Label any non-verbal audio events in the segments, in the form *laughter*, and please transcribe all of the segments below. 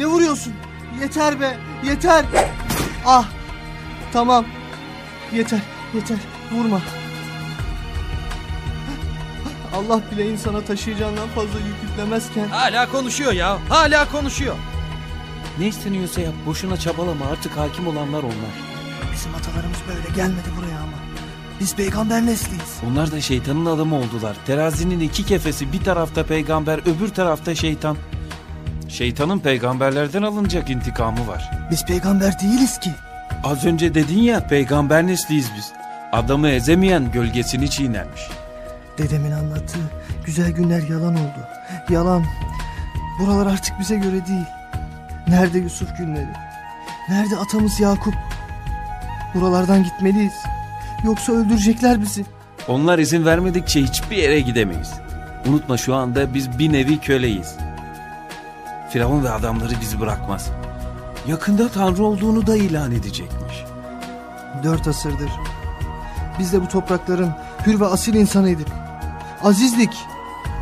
Ne vuruyorsun? Yeter be, yeter. Ah, tamam. Yeter, yeter. Vurma. Allah bile insana taşıyacağından fazla yük yüklemezken... Hala konuşuyor ya. Hala konuşuyor. Ne isteniyorsa yap. Boşuna çabalama. Artık hakim olanlar onlar. Bizim atalarımız böyle gelmedi buraya ama. Biz peygamber nesliyiz. Onlar da şeytanın adamı oldular. Terazinin iki kefesi bir tarafta peygamber öbür tarafta şeytan. Şeytanın peygamberlerden alınacak intikamı var. Biz peygamber değiliz ki. Az önce dedin ya peygamber nesliyiz biz. Adamı ezemeyen gölgesini çiğnermiş. Dedemin anlattığı güzel günler yalan oldu. Yalan. Buralar artık bize göre değil. Nerede Yusuf günleri? Nerede atamız Yakup? Buralardan gitmeliyiz. Yoksa öldürecekler bizi. Onlar izin vermedikçe hiçbir yere gidemeyiz. Unutma şu anda biz bir nevi köleyiz. Firavun ve adamları bizi bırakmaz. Yakında tanrı olduğunu da ilan edecekmiş. Dört asırdır. Biz de bu toprakların hür ve asil insanıydık. Azizdik.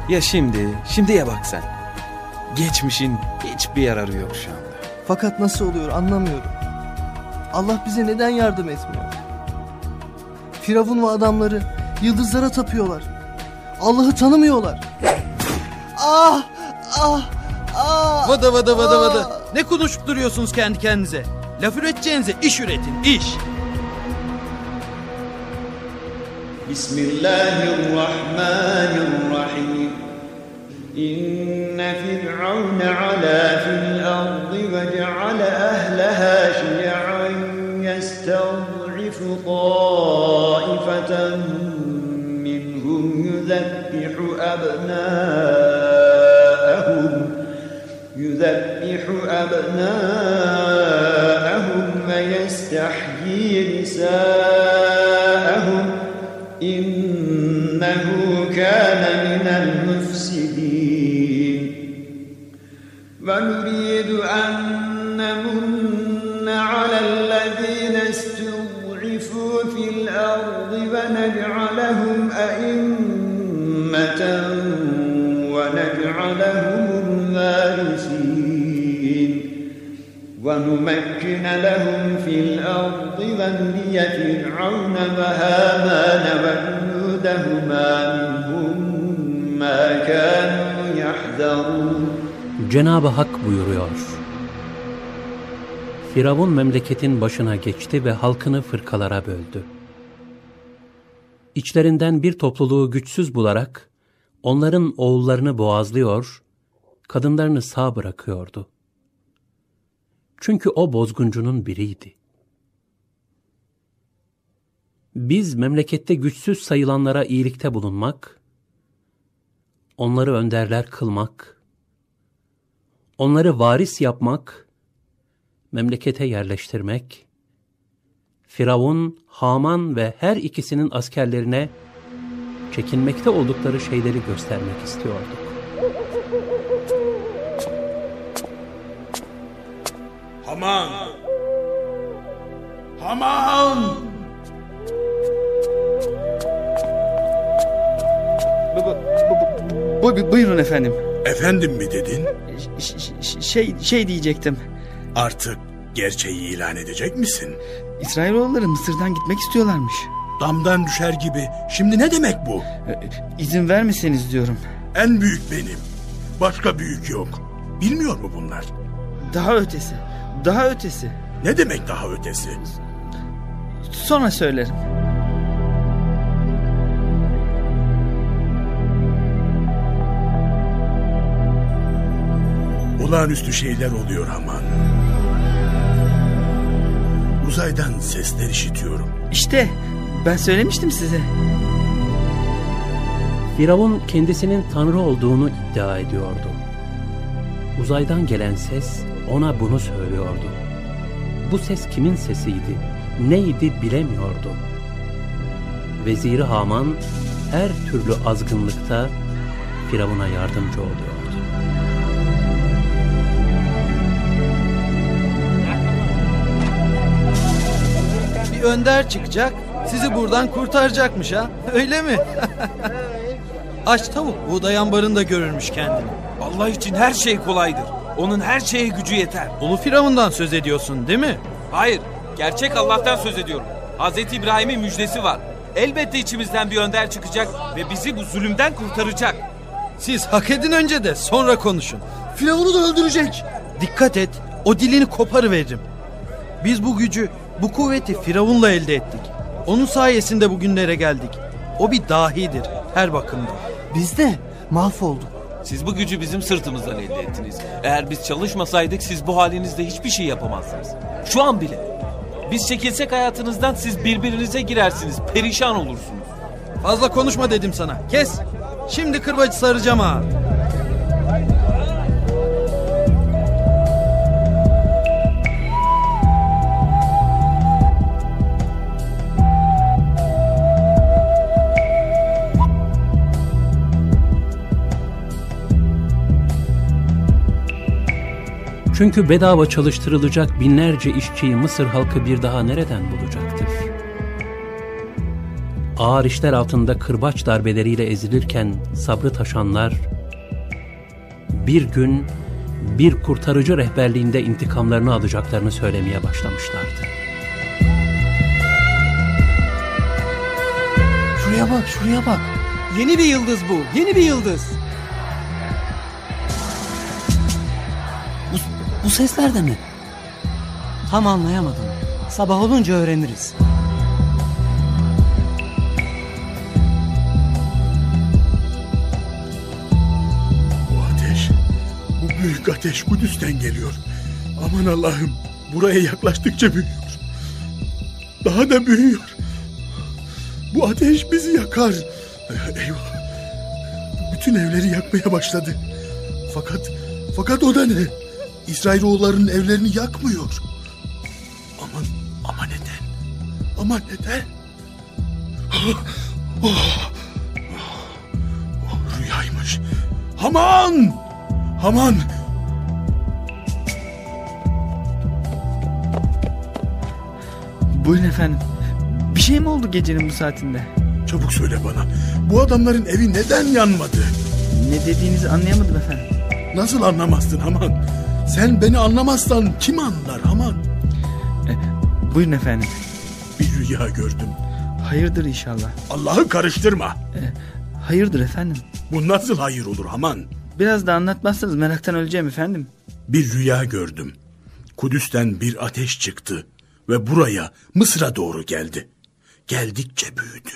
Ya şimdi, şimdiye bak sen. Geçmişin hiçbir yararı yok şu anda. Fakat nasıl oluyor anlamıyorum. Allah bize neden yardım etmiyor? Firavun ve adamları yıldızlara tapıyorlar. Allah'ı tanımıyorlar. Ah! Ah! Vada vada vada vada. Ne konuşup duruyorsunuz kendi kendinize? Laf üreteceğinize iş üretin, iş. Bismillahirrahmanirrahim. İnne fir'aun ala fil ardı ve ceale ehleha şi'an yestev'ifu taifeten minhum yuzekkihu ebnâ يذبح أبناءهم ويستحيي نساءهم إنه كان من المفسدين. ونريد أن ونمكن لهم في الأرض ونري فرعون وهامان وجنودهما منهم ما كانوا يحذرون Cenab-ı Hak buyuruyor. Firavun memleketin başına geçti ve halkını fırkalara böldü. İçlerinden bir topluluğu güçsüz bularak onların oğullarını boğazlıyor, kadınlarını sağ bırakıyordu. Çünkü o bozguncunun biriydi. Biz memlekette güçsüz sayılanlara iyilikte bulunmak, onları önderler kılmak, onları varis yapmak, memlekete yerleştirmek, Firavun, Haman ve her ikisinin askerlerine çekinmekte oldukları şeyleri göstermek istiyorduk. Haman! Haman! Bu, bu, bu, bu- bu- buyurun efendim. Efendim mi dedin? Ş- ş- şey şey diyecektim. Artık gerçeği ilan edecek misin? İsrailoğulları Mısır'dan gitmek istiyorlarmış. Damdan düşer gibi. Şimdi ne demek bu? Ee, İzin vermeseniz diyorum. En büyük benim. Başka büyük yok. Bilmiyor mu bunlar? Daha ötesi. Daha ötesi. Ne demek daha ötesi? Sonra söylerim. Olağanüstü şeyler oluyor aman. Uzaydan sesler işitiyorum. İşte ben söylemiştim size. Firavun kendisinin tanrı olduğunu iddia ediyordu. Uzaydan gelen ses ona bunu söylüyordu. Bu ses kimin sesiydi, neydi bilemiyordu. Veziri Haman her türlü azgınlıkta Firavun'a yardımcı oluyordu. Bir önder çıkacak, sizi buradan kurtaracakmış ha. Öyle mi? *laughs* Aç tavuk buğday ambarında görürmüş kendini. Allah için her şey kolaydır. Onun her şeye gücü yeter. Ulu Firavun'dan söz ediyorsun değil mi? Hayır, gerçek Allah'tan söz ediyorum. Hazreti İbrahim'in müjdesi var. Elbette içimizden bir önder çıkacak ve bizi bu zulümden kurtaracak. Siz hak edin önce de sonra konuşun. Firavun'u da öldürecek. Dikkat et, o dilini koparıveririm. Biz bu gücü, bu kuvveti Firavun'la elde ettik. Onun sayesinde bugünlere geldik. O bir dahidir her bakımdan. Biz de mahvolduk. Siz bu gücü bizim sırtımızdan elde ettiniz. Eğer biz çalışmasaydık siz bu halinizde hiçbir şey yapamazdınız. Şu an bile. Biz çekilsek hayatınızdan siz birbirinize girersiniz. Perişan olursunuz. Fazla konuşma dedim sana. Kes. Şimdi kırbacı saracağım ha. Çünkü bedava çalıştırılacak binlerce işçiyi Mısır halkı bir daha nereden bulacaktır? Ağır işler altında kırbaç darbeleriyle ezilirken sabrı taşanlar, bir gün bir kurtarıcı rehberliğinde intikamlarını alacaklarını söylemeye başlamışlardı. Şuraya bak şuraya bak. Yeni bir yıldız bu. Yeni bir yıldız. Bu sesler de mi? Tam anlayamadım. Sabah olunca öğreniriz. Bu ateş, bu büyük ateş Kudüs'ten geliyor. Aman Allah'ım, buraya yaklaştıkça büyüyor. Daha da büyüyor. Bu ateş bizi yakar. Eyvah. Bütün evleri yakmaya başladı. Fakat, fakat o da ne? İsrailoğulların evlerini yakmıyor. Aman, ama neden? Ama neden? Oh, oh, oh, rüyaymış. Haman! Haman! Buyurun efendim. Bir şey mi oldu gecenin bu saatinde? Çabuk söyle bana. Bu adamların evi neden yanmadı? Ne dediğinizi anlayamadım efendim. Nasıl anlamazsın Haman? Sen beni anlamazsan kim anlar Haman? Buyurun efendim. Bir rüya gördüm. Hayırdır inşallah. Allah'ı karıştırma. Hayırdır efendim. Bu nasıl hayır olur Haman? Biraz da anlatmazsanız meraktan öleceğim efendim. Bir rüya gördüm. Kudüs'ten bir ateş çıktı ve buraya Mısır'a doğru geldi. Geldikçe büyüdü.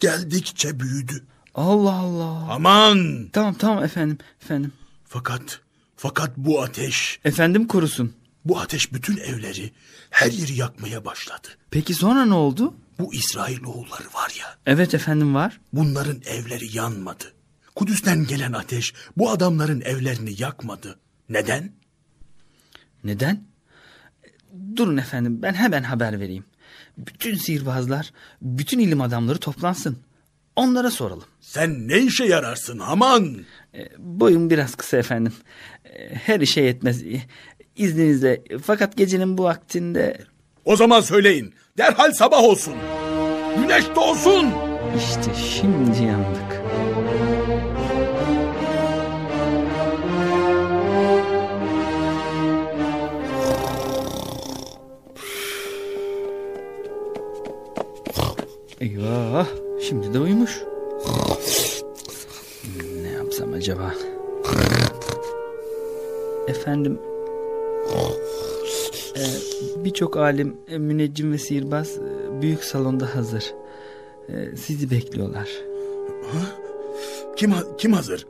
Geldikçe büyüdü. Allah Allah. Aman! Tamam tamam efendim. Efendim. Fakat fakat bu ateş, Efendim korusun. bu ateş bütün evleri, her yeri yakmaya başladı. Peki sonra ne oldu? Bu İsrailoğulları var ya, Evet efendim var. bunların evleri yanmadı. Kudüs'ten gelen ateş bu adamların evlerini yakmadı. Neden? Neden? Durun efendim ben hemen haber vereyim. Bütün sihirbazlar, bütün ilim adamları toplansın. Onlara soralım. Sen ne işe yararsın Haman? E, boyum biraz kısa efendim. Her işe yetmez. İzninizle. Fakat gecenin bu vaktinde O zaman söyleyin. Derhal sabah olsun. Güneş doğsun. işte şimdi yandık. Eyvah. Şimdi de uyumuş. Ne yapsam acaba? Efendim e, birçok alim, e, müneccim ve sihirbaz e, büyük salonda hazır. E, sizi bekliyorlar. Kim, ha- kim hazır?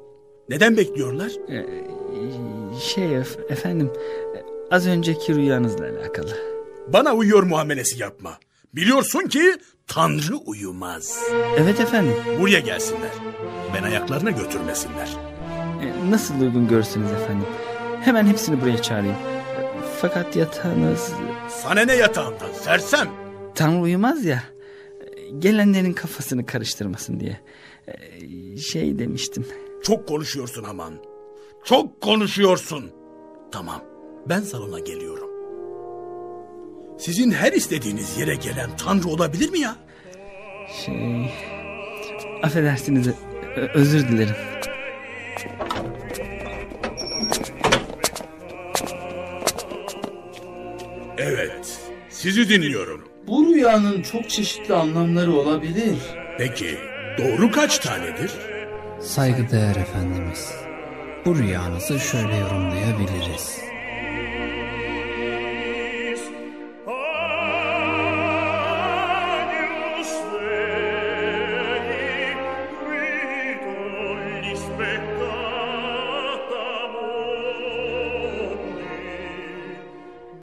Neden bekliyorlar? E, şey ef- efendim e, az önceki rüyanızla alakalı. Bana uyuyor muamelesi yapma. Biliyorsun ki Tanrı uyumaz. Evet efendim. Buraya gelsinler. Ben ayaklarına götürmesinler. E, nasıl uygun görürsünüz efendim. Hemen hepsini buraya çağırayım. Fakat yatağınız Sana ne yatağından sersem? Tanrı uyumaz ya. Gelenlerin kafasını karıştırmasın diye. E, Şey demiştim. Çok konuşuyorsun aman. Çok konuşuyorsun. Tamam, ben salona geliyorum. Sizin her istediğiniz yere gelen Tanrı olabilir mi ya? Şey... Affedersiniz. özür dilerim. Evet, sizi dinliyorum. Bu rüyanın çok çeşitli anlamları olabilir. Peki, doğru kaç tanedir? Saygıdeğer Efendimiz, bu rüyanızı şöyle yorumlayabiliriz.